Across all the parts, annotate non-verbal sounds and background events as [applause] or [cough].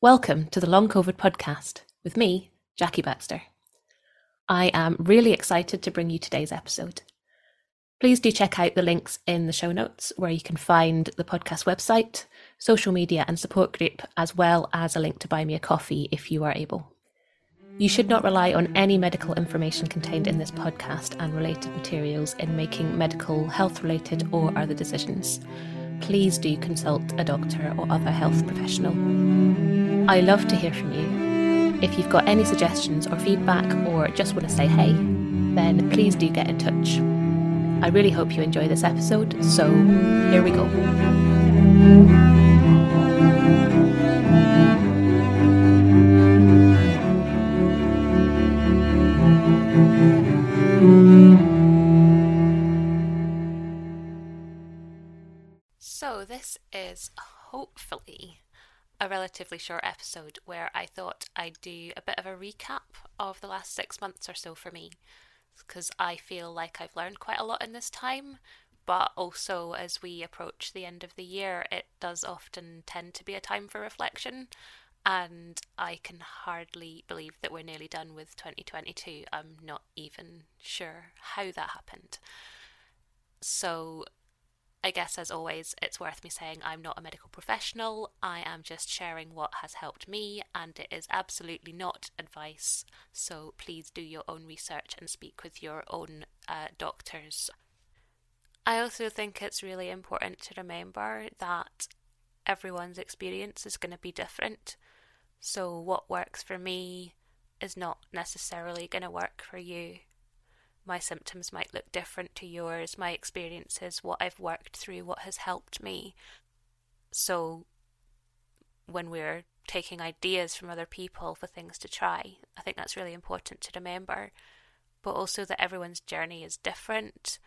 Welcome to the Long COVID podcast with me, Jackie Baxter. I am really excited to bring you today's episode. Please do check out the links in the show notes where you can find the podcast website, social media, and support group, as well as a link to buy me a coffee if you are able. You should not rely on any medical information contained in this podcast and related materials in making medical, health related, or other decisions. Please do consult a doctor or other health professional. I love to hear from you. If you've got any suggestions or feedback or just want to say hey, then please do get in touch. I really hope you enjoy this episode, so here we go. So, this is hopefully a relatively short episode where I thought I'd do a bit of a recap of the last six months or so for me because I feel like I've learned quite a lot in this time. But also, as we approach the end of the year, it does often tend to be a time for reflection. And I can hardly believe that we're nearly done with 2022. I'm not even sure how that happened. So, I guess, as always, it's worth me saying I'm not a medical professional. I am just sharing what has helped me, and it is absolutely not advice. So please do your own research and speak with your own uh, doctors. I also think it's really important to remember that everyone's experience is going to be different. So, what works for me is not necessarily going to work for you my symptoms might look different to yours, my experiences, what I've worked through, what has helped me. So, when we're taking ideas from other people for things to try, I think that's really important to remember. But also that everyone's journey is different.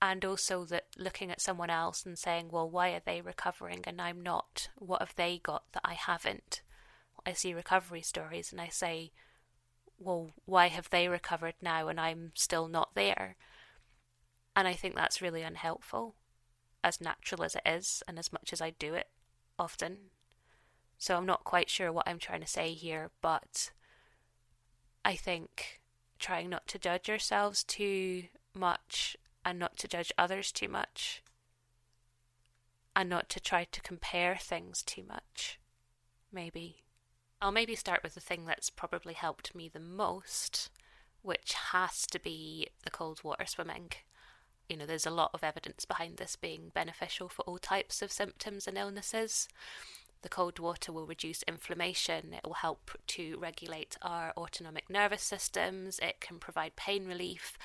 And also that looking at someone else and saying, well, why are they recovering and I'm not? What have they got that I haven't? I see recovery stories and I say, well, why have they recovered now and I'm still not there? And I think that's really unhelpful, as natural as it is, and as much as I do it often. So I'm not quite sure what I'm trying to say here, but I think trying not to judge ourselves too much and not to judge others too much and not to try to compare things too much, maybe. I'll maybe start with the thing that's probably helped me the most, which has to be the cold water swimming. You know, there's a lot of evidence behind this being beneficial for all types of symptoms and illnesses. The cold water will reduce inflammation, it will help to regulate our autonomic nervous systems, it can provide pain relief,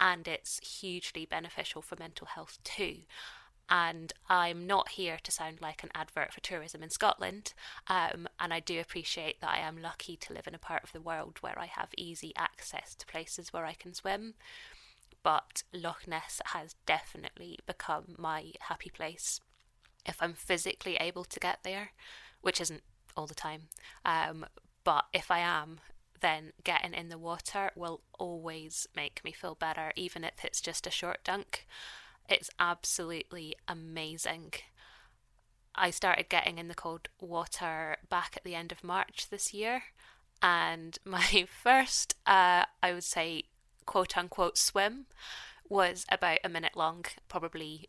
and it's hugely beneficial for mental health too and I'm not here to sound like an advert for tourism in Scotland. Um, and I do appreciate that I am lucky to live in a part of the world where I have easy access to places where I can swim. But Loch Ness has definitely become my happy place. If I'm physically able to get there, which isn't all the time, um, but if I am, then getting in the water will always make me feel better, even if it's just a short dunk. It's absolutely amazing. I started getting in the cold water back at the end of March this year, and [laughs] my first, uh, I would say, quote unquote swim was about a minute long, probably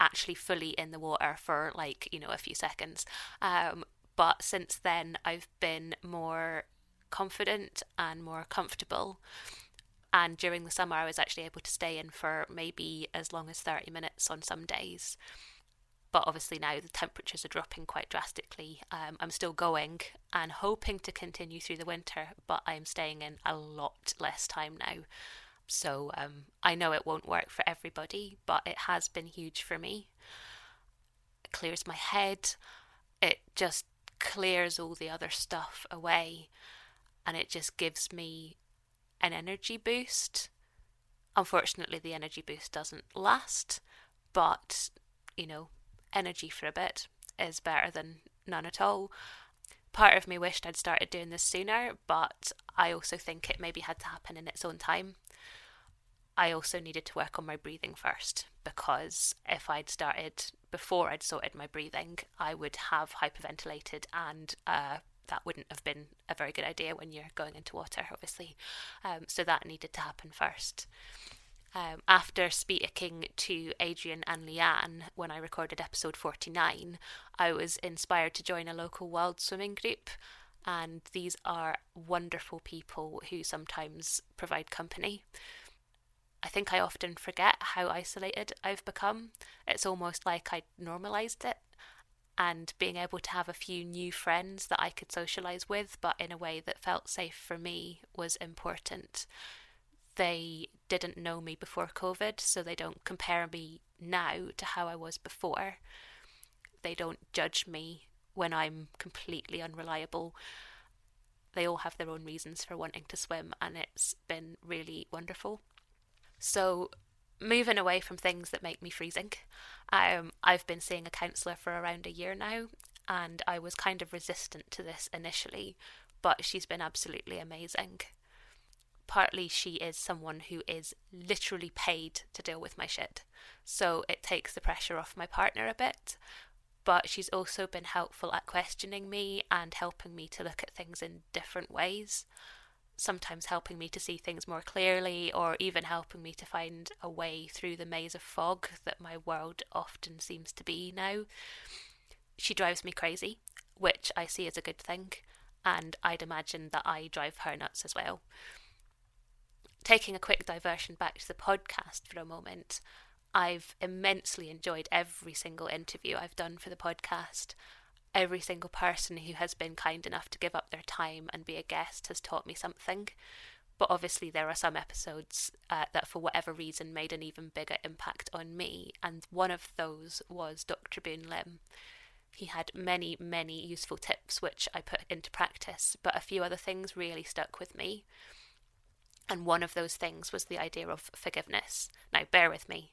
actually fully in the water for like, you know, a few seconds. Um, but since then, I've been more confident and more comfortable. And during the summer, I was actually able to stay in for maybe as long as 30 minutes on some days. But obviously, now the temperatures are dropping quite drastically. Um, I'm still going and hoping to continue through the winter, but I'm staying in a lot less time now. So um, I know it won't work for everybody, but it has been huge for me. It clears my head, it just clears all the other stuff away, and it just gives me an energy boost. Unfortunately, the energy boost doesn't last, but you know, energy for a bit is better than none at all. Part of me wished I'd started doing this sooner, but I also think it maybe had to happen in its own time. I also needed to work on my breathing first because if I'd started before I'd sorted my breathing, I would have hyperventilated and uh, that wouldn't have been a very good idea when you're going into water, obviously. Um, so that needed to happen first. Um, after speaking to Adrian and Leanne when I recorded episode 49, I was inspired to join a local wild swimming group. And these are wonderful people who sometimes provide company. I think I often forget how isolated I've become. It's almost like I normalised it and being able to have a few new friends that I could socialize with, but in a way that felt safe for me, was important. They didn't know me before COVID, so they don't compare me now to how I was before. They don't judge me when I'm completely unreliable. They all have their own reasons for wanting to swim, and it's been really wonderful. So, moving away from things that make me freezing. Um, I've been seeing a counsellor for around a year now, and I was kind of resistant to this initially, but she's been absolutely amazing. Partly, she is someone who is literally paid to deal with my shit, so it takes the pressure off my partner a bit. But she's also been helpful at questioning me and helping me to look at things in different ways sometimes helping me to see things more clearly or even helping me to find a way through the maze of fog that my world often seems to be now. She drives me crazy, which I see as a good thing, and I'd imagine that I drive her nuts as well. Taking a quick diversion back to the podcast for a moment, I've immensely enjoyed every single interview I've done for the podcast every single person who has been kind enough to give up their time and be a guest has taught me something. But obviously, there are some episodes uh, that, for whatever reason, made an even bigger impact on me, and one of those was Dr. Boon Lim. He had many, many useful tips which I put into practice, but a few other things really stuck with me. And one of those things was the idea of forgiveness. Now, bear with me.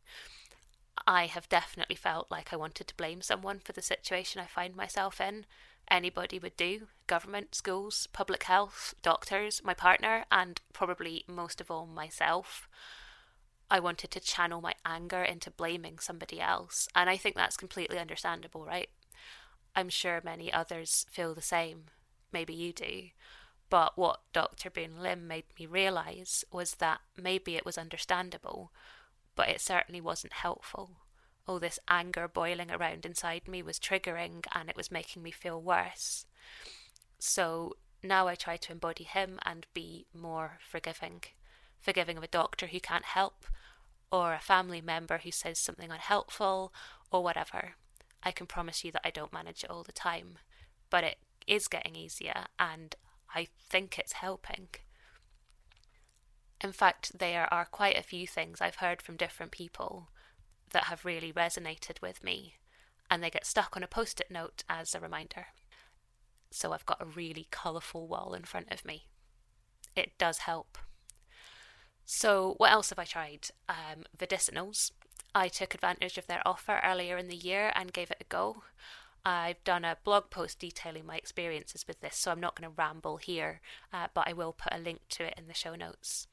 I have definitely felt like I wanted to blame someone for the situation I find myself in. Anybody would do government, schools, public health, doctors, my partner, and probably most of all myself. I wanted to channel my anger into blaming somebody else, and I think that's completely understandable, right? I'm sure many others feel the same. Maybe you do. But what Dr. Boon Lim made me realise was that maybe it was understandable but it certainly wasn't helpful. All this anger boiling around inside me was triggering and it was making me feel worse. So now I try to embody him and be more forgiving. Forgiving of a doctor who can't help, or a family member who says something unhelpful, or whatever. I can promise you that I don't manage it all the time, but it is getting easier and I think it's helping. In fact, there are quite a few things I've heard from different people that have really resonated with me, and they get stuck on a post it note as a reminder. So I've got a really colourful wall in front of me. It does help. So, what else have I tried? Um. I took advantage of their offer earlier in the year and gave it a go. I've done a blog post detailing my experiences with this, so I'm not going to ramble here, uh, but I will put a link to it in the show notes.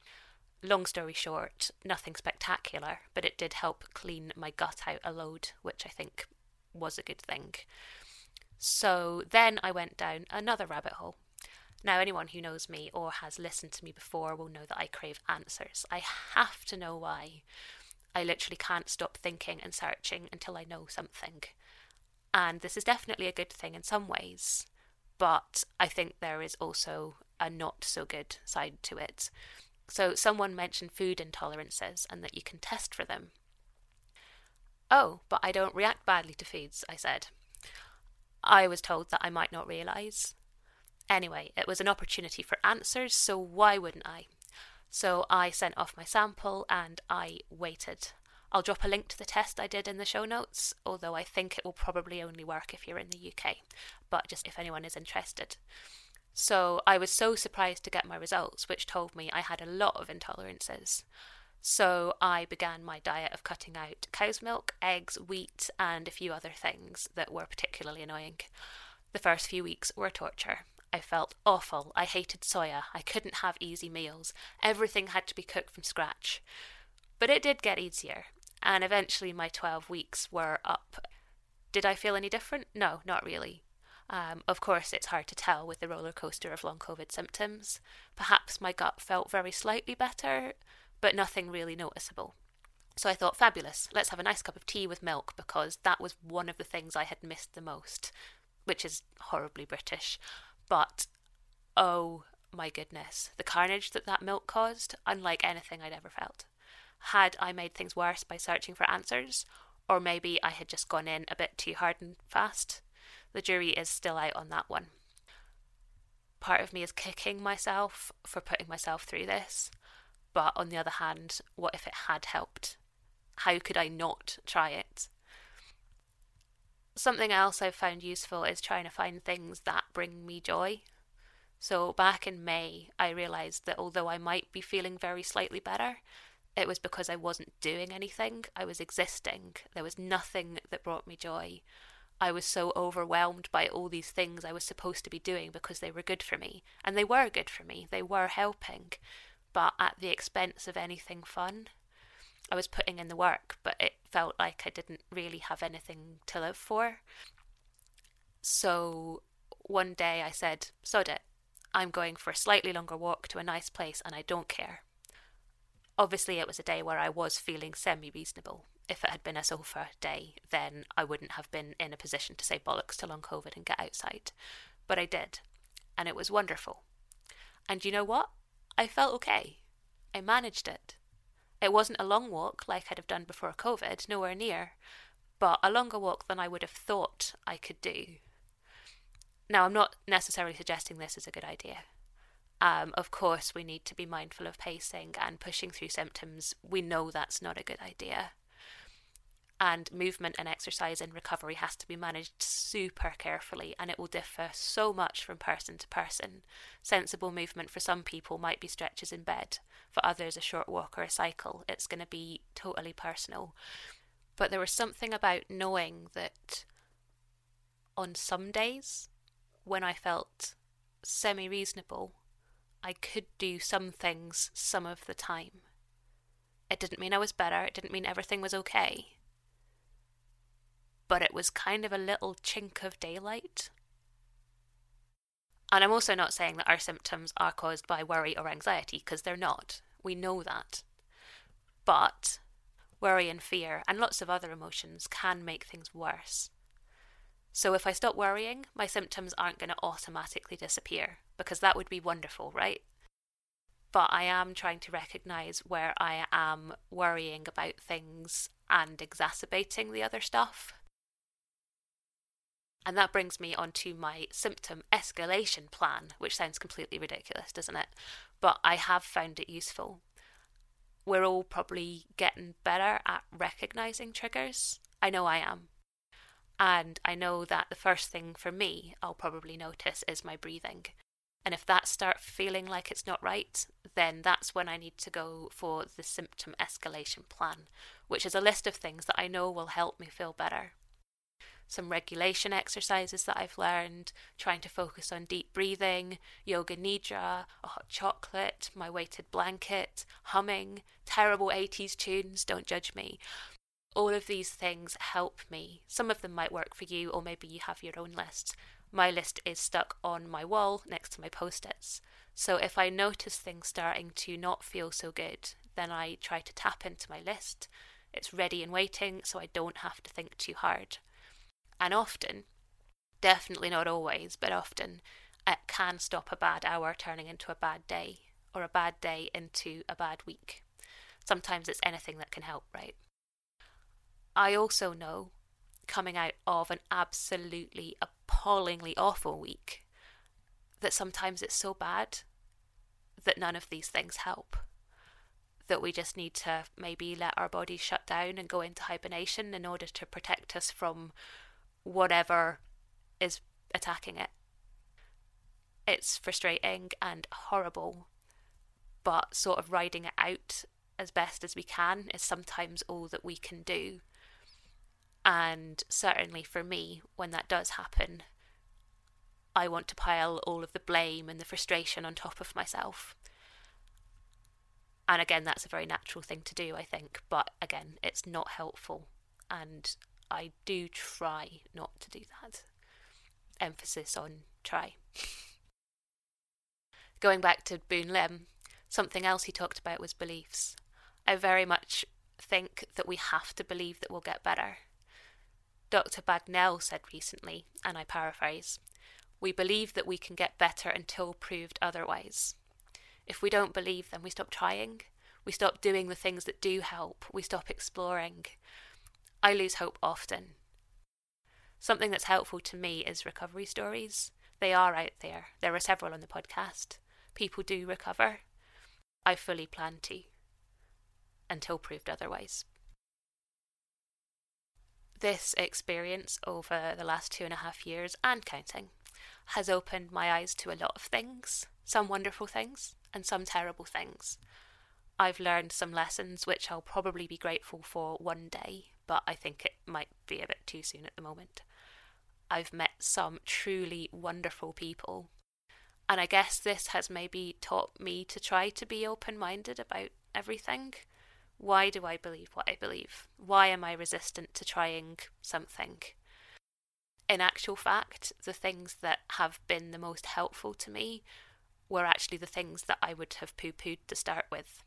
Long story short, nothing spectacular, but it did help clean my gut out a load, which I think was a good thing. So then I went down another rabbit hole. Now, anyone who knows me or has listened to me before will know that I crave answers. I have to know why. I literally can't stop thinking and searching until I know something. And this is definitely a good thing in some ways, but I think there is also a not so good side to it. So, someone mentioned food intolerances and that you can test for them. Oh, but I don't react badly to foods, I said. I was told that I might not realise. Anyway, it was an opportunity for answers, so why wouldn't I? So I sent off my sample and I waited. I'll drop a link to the test I did in the show notes, although I think it will probably only work if you're in the UK, but just if anyone is interested. So I was so surprised to get my results, which told me I had a lot of intolerances. So I began my diet of cutting out cow's milk, eggs, wheat, and a few other things that were particularly annoying. The first few weeks were torture. I felt awful. I hated soya. I couldn't have easy meals. Everything had to be cooked from scratch. But it did get easier, and eventually my 12 weeks were up. Did I feel any different? No, not really. Um, of course, it's hard to tell with the roller coaster of long COVID symptoms. Perhaps my gut felt very slightly better, but nothing really noticeable. So I thought, fabulous, let's have a nice cup of tea with milk because that was one of the things I had missed the most, which is horribly British. But oh my goodness, the carnage that that milk caused, unlike anything I'd ever felt. Had I made things worse by searching for answers, or maybe I had just gone in a bit too hard and fast? The jury is still out on that one. Part of me is kicking myself for putting myself through this, but on the other hand, what if it had helped? How could I not try it? Something else I've found useful is trying to find things that bring me joy. So back in May, I realised that although I might be feeling very slightly better, it was because I wasn't doing anything. I was existing. There was nothing that brought me joy. I was so overwhelmed by all these things I was supposed to be doing because they were good for me. And they were good for me, they were helping, but at the expense of anything fun. I was putting in the work, but it felt like I didn't really have anything to live for. So one day I said, Sod it. I'm going for a slightly longer walk to a nice place and I don't care. Obviously, it was a day where I was feeling semi reasonable if it had been a sofa day, then I wouldn't have been in a position to say bollocks to long COVID and get outside. But I did, and it was wonderful. And you know what? I felt okay. I managed it. It wasn't a long walk like I'd have done before COVID, nowhere near, but a longer walk than I would have thought I could do. Now, I'm not necessarily suggesting this is a good idea. Um, of course, we need to be mindful of pacing and pushing through symptoms. We know that's not a good idea and movement and exercise in recovery has to be managed super carefully and it will differ so much from person to person. Sensible movement for some people might be stretches in bed, for others, a short walk or a cycle. It's going to be totally personal. But there was something about knowing that on some days, when I felt semi reasonable, I could do some things some of the time. It didn't mean I was better, it didn't mean everything was okay but it was kind of a little chink of daylight. And I'm also not saying that our symptoms are caused by worry or anxiety, because they're not. We know that. But worry and fear and lots of other emotions can make things worse. So if I stop worrying, my symptoms aren't going to automatically disappear, because that would be wonderful, right? But I am trying to recognize where I am worrying about things and exacerbating the other stuff. And that brings me onto my symptom escalation plan, which sounds completely ridiculous, doesn't it? But I have found it useful. We're all probably getting better at recognizing triggers. I know I am. And I know that the first thing for me I'll probably notice is my breathing. And if that starts feeling like it's not right, then that's when I need to go for the symptom escalation plan, which is a list of things that I know will help me feel better some regulation exercises that I've learned, trying to focus on deep breathing, yoga nidra, a hot chocolate, my weighted blanket, humming, terrible 80s tunes, don't judge me. All of these things help me. Some of them might work for you, or maybe you have your own list. My list is stuck on my wall next to my post its. So if I notice things starting to not feel so good, then I try to tap into my list. It's ready and waiting, so I don't have to think too hard. And often, definitely not always, but often, it can stop a bad hour turning into a bad day, or a bad day into a bad week. Sometimes it's anything that can help, right? I also know, coming out of an absolutely appallingly awful week, that sometimes it's so bad that none of these things help. That we just need to maybe let our bodies shut down and go into hibernation in order to protect us from whatever is attacking it. It's frustrating and horrible, but sort of riding it out as best as we can is sometimes all that we can do. And certainly for me, when that does happen, I want to pile all of the blame and the frustration on top of myself. And again, that's a very natural thing to do, I think. But again, it's not helpful. And I do try not to do that. Emphasis on try. Going back to Boon Lim, something else he talked about was beliefs. I very much think that we have to believe that we'll get better. Dr. Bagnell said recently, and I paraphrase, we believe that we can get better until proved otherwise. If we don't believe, then we stop trying. We stop doing the things that do help. We stop exploring. I lose hope often. Something that's helpful to me is recovery stories. They are out there. There are several on the podcast. People do recover. I fully plan to, until proved otherwise. This experience over the last two and a half years and counting has opened my eyes to a lot of things, some wonderful things and some terrible things. I've learned some lessons which I'll probably be grateful for one day, but I think it might be a bit too soon at the moment. I've met some truly wonderful people. And I guess this has maybe taught me to try to be open minded about everything. Why do I believe what I believe? Why am I resistant to trying something? In actual fact, the things that have been the most helpful to me were actually the things that I would have poo pooed to start with.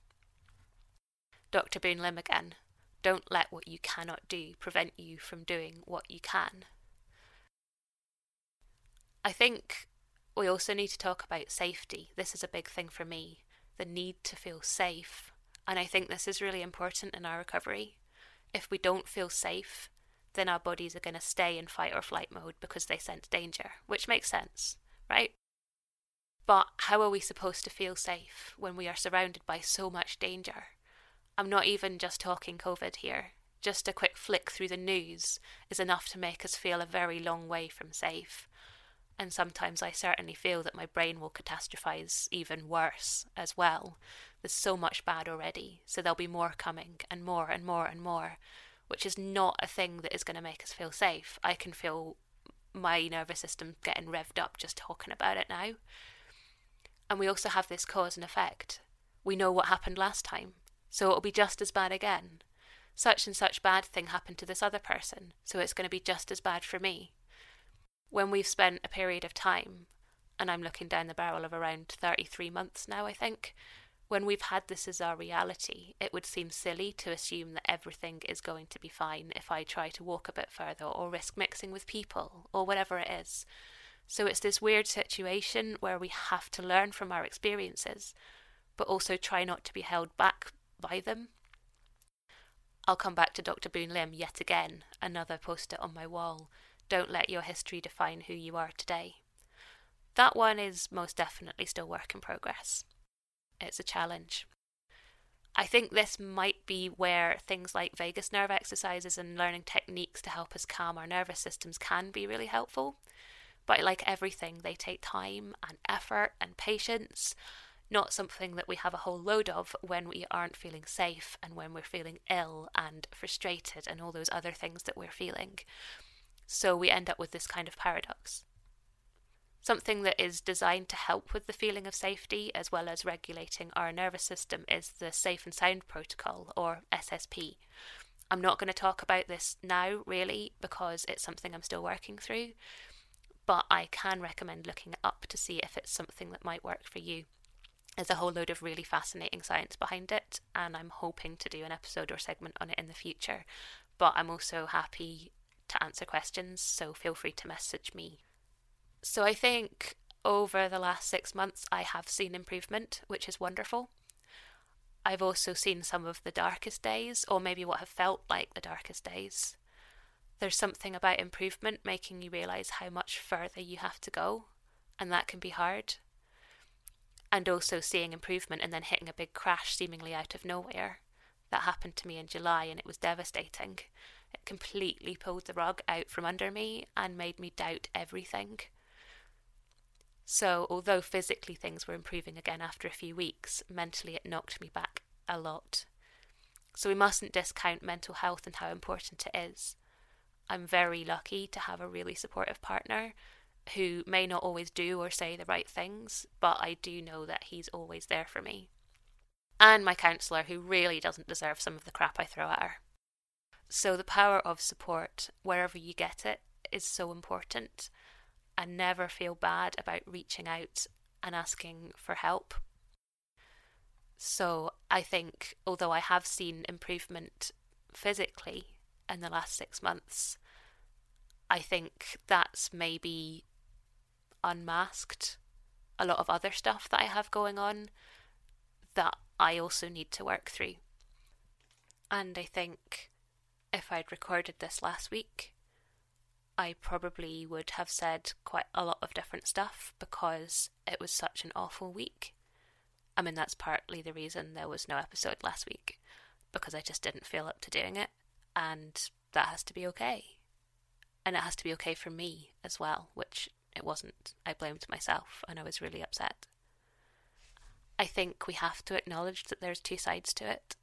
Dr. Boon Lim again. Don't let what you cannot do prevent you from doing what you can. I think we also need to talk about safety. This is a big thing for me the need to feel safe. And I think this is really important in our recovery. If we don't feel safe, then our bodies are going to stay in fight or flight mode because they sense danger, which makes sense, right? But how are we supposed to feel safe when we are surrounded by so much danger? I'm not even just talking COVID here. Just a quick flick through the news is enough to make us feel a very long way from safe. And sometimes I certainly feel that my brain will catastrophize even worse as well. There's so much bad already, so there'll be more coming, and more and more and more, which is not a thing that is going to make us feel safe. I can feel my nervous system getting revved up just talking about it now. And we also have this cause and effect. We know what happened last time, so it'll be just as bad again. Such and such bad thing happened to this other person, so it's going to be just as bad for me. When we've spent a period of time, and I'm looking down the barrel of around 33 months now, I think, when we've had this as our reality, it would seem silly to assume that everything is going to be fine if I try to walk a bit further or risk mixing with people or whatever it is. So it's this weird situation where we have to learn from our experiences, but also try not to be held back by them. I'll come back to Dr. Boon Lim yet again, another poster on my wall. Don't let your history define who you are today. That one is most definitely still work in progress. It's a challenge. I think this might be where things like vagus nerve exercises and learning techniques to help us calm our nervous systems can be really helpful. But like everything, they take time and effort and patience, not something that we have a whole load of when we aren't feeling safe and when we're feeling ill and frustrated and all those other things that we're feeling. So we end up with this kind of paradox. Something that is designed to help with the feeling of safety as well as regulating our nervous system is the Safe and Sound Protocol, or SSP. I'm not going to talk about this now, really, because it's something I'm still working through but I can recommend looking it up to see if it's something that might work for you. There's a whole load of really fascinating science behind it, and I'm hoping to do an episode or segment on it in the future. But I'm also happy to answer questions, so feel free to message me. So I think over the last six months, I have seen improvement, which is wonderful. I've also seen some of the darkest days, or maybe what have felt like the darkest days there's something about improvement making you realize how much further you have to go, and that can be hard. And also seeing improvement and then hitting a big crash seemingly out of nowhere. That happened to me in July and it was devastating. It completely pulled the rug out from under me and made me doubt everything. So, although physically things were improving again after a few weeks, mentally it knocked me back a lot. So, we mustn't discount mental health and how important it is. I'm very lucky to have a really supportive partner who may not always do or say the right things, but I do know that he's always there for me. and my counsellor, who really doesn't deserve some of the crap I throw at her. So, the power of support, wherever you get it, is so important. And never feel bad about reaching out and asking for help. So, I think, although I have seen improvement physically in the last six months, I think that's maybe unmasked a lot of other stuff that I have going on that I also need to work through. And I think if I'd recorded this last week, I probably would have said quite a lot of different stuff because it was such an awful week. I mean, that's partly the reason there was no episode last week because I just didn't feel up to doing it, and that has to be okay. And it has to be okay for me as well, which it wasn't. I blamed myself and I was really upset. I think we have to acknowledge that there's two sides to it.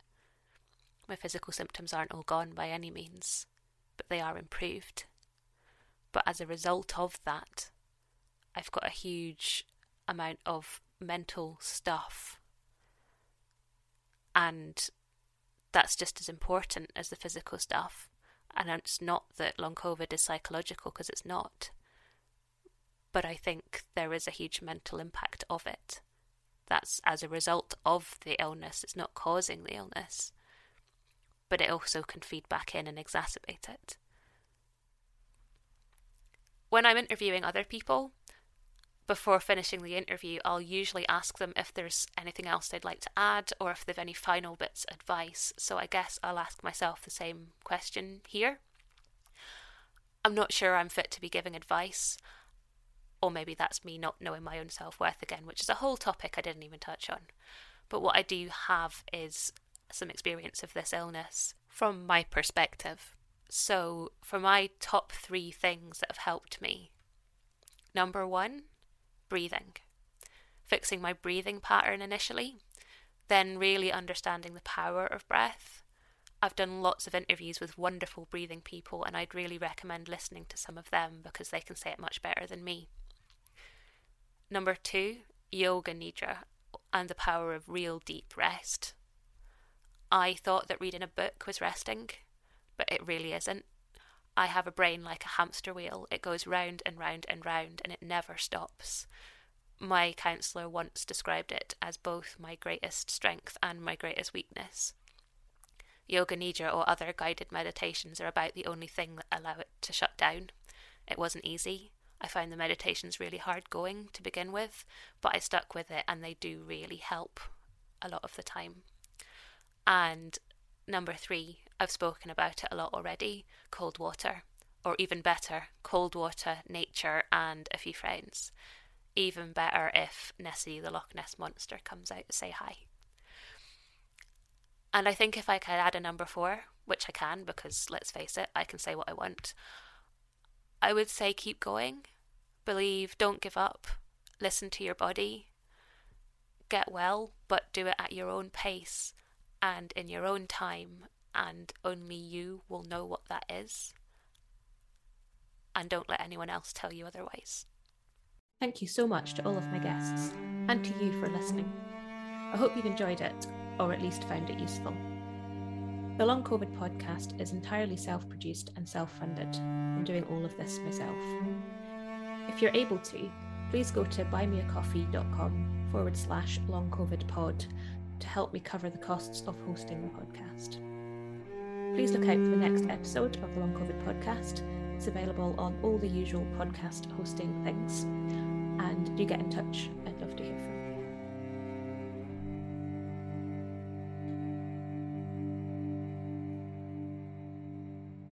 My physical symptoms aren't all gone by any means, but they are improved. But as a result of that, I've got a huge amount of mental stuff. And that's just as important as the physical stuff. And it's not that long COVID is psychological, because it's not. But I think there is a huge mental impact of it. That's as a result of the illness, it's not causing the illness. But it also can feed back in and exacerbate it. When I'm interviewing other people, before finishing the interview, I'll usually ask them if there's anything else they'd like to add or if they've any final bits of advice. So I guess I'll ask myself the same question here. I'm not sure I'm fit to be giving advice, or maybe that's me not knowing my own self worth again, which is a whole topic I didn't even touch on. But what I do have is some experience of this illness from my perspective. So, for my top three things that have helped me number one, breathing. Fixing my breathing pattern initially, then really understanding the power of breath. I've done lots of interviews with wonderful breathing people, and I'd really recommend listening to some of them because they can say it much better than me. Number two, Yoga Nidra and the power of real deep rest. I thought that reading a book was resting, but it really isn't. I have a brain like a hamster wheel. It goes round and round and round and it never stops. My counsellor once described it as both my greatest strength and my greatest weakness. Yoga Nidra or other guided meditations are about the only thing that allow it to shut down. It wasn't easy. I found the meditations really hard going to begin with, but I stuck with it and they do really help a lot of the time. And number three, I've spoken about it a lot already cold water. Or even better, cold water, nature, and a few friends. Even better if Nessie the Loch Ness Monster comes out to say hi. And I think if I could add a number four, which I can because let's face it, I can say what I want, I would say keep going. Believe, don't give up. Listen to your body. Get well, but do it at your own pace and in your own time and only you will know what that is. And don't let anyone else tell you otherwise. Thank you so much to all of my guests and to you for listening. I hope you've enjoyed it, or at least found it useful. The Long COVID podcast is entirely self produced and self funded. I'm doing all of this myself. If you're able to, please go to buymeacoffee.com forward slash long COVID pod to help me cover the costs of hosting the podcast. Please look out for the next episode of the Long COVID podcast. It's available on all the usual podcast hosting things. And do get in touch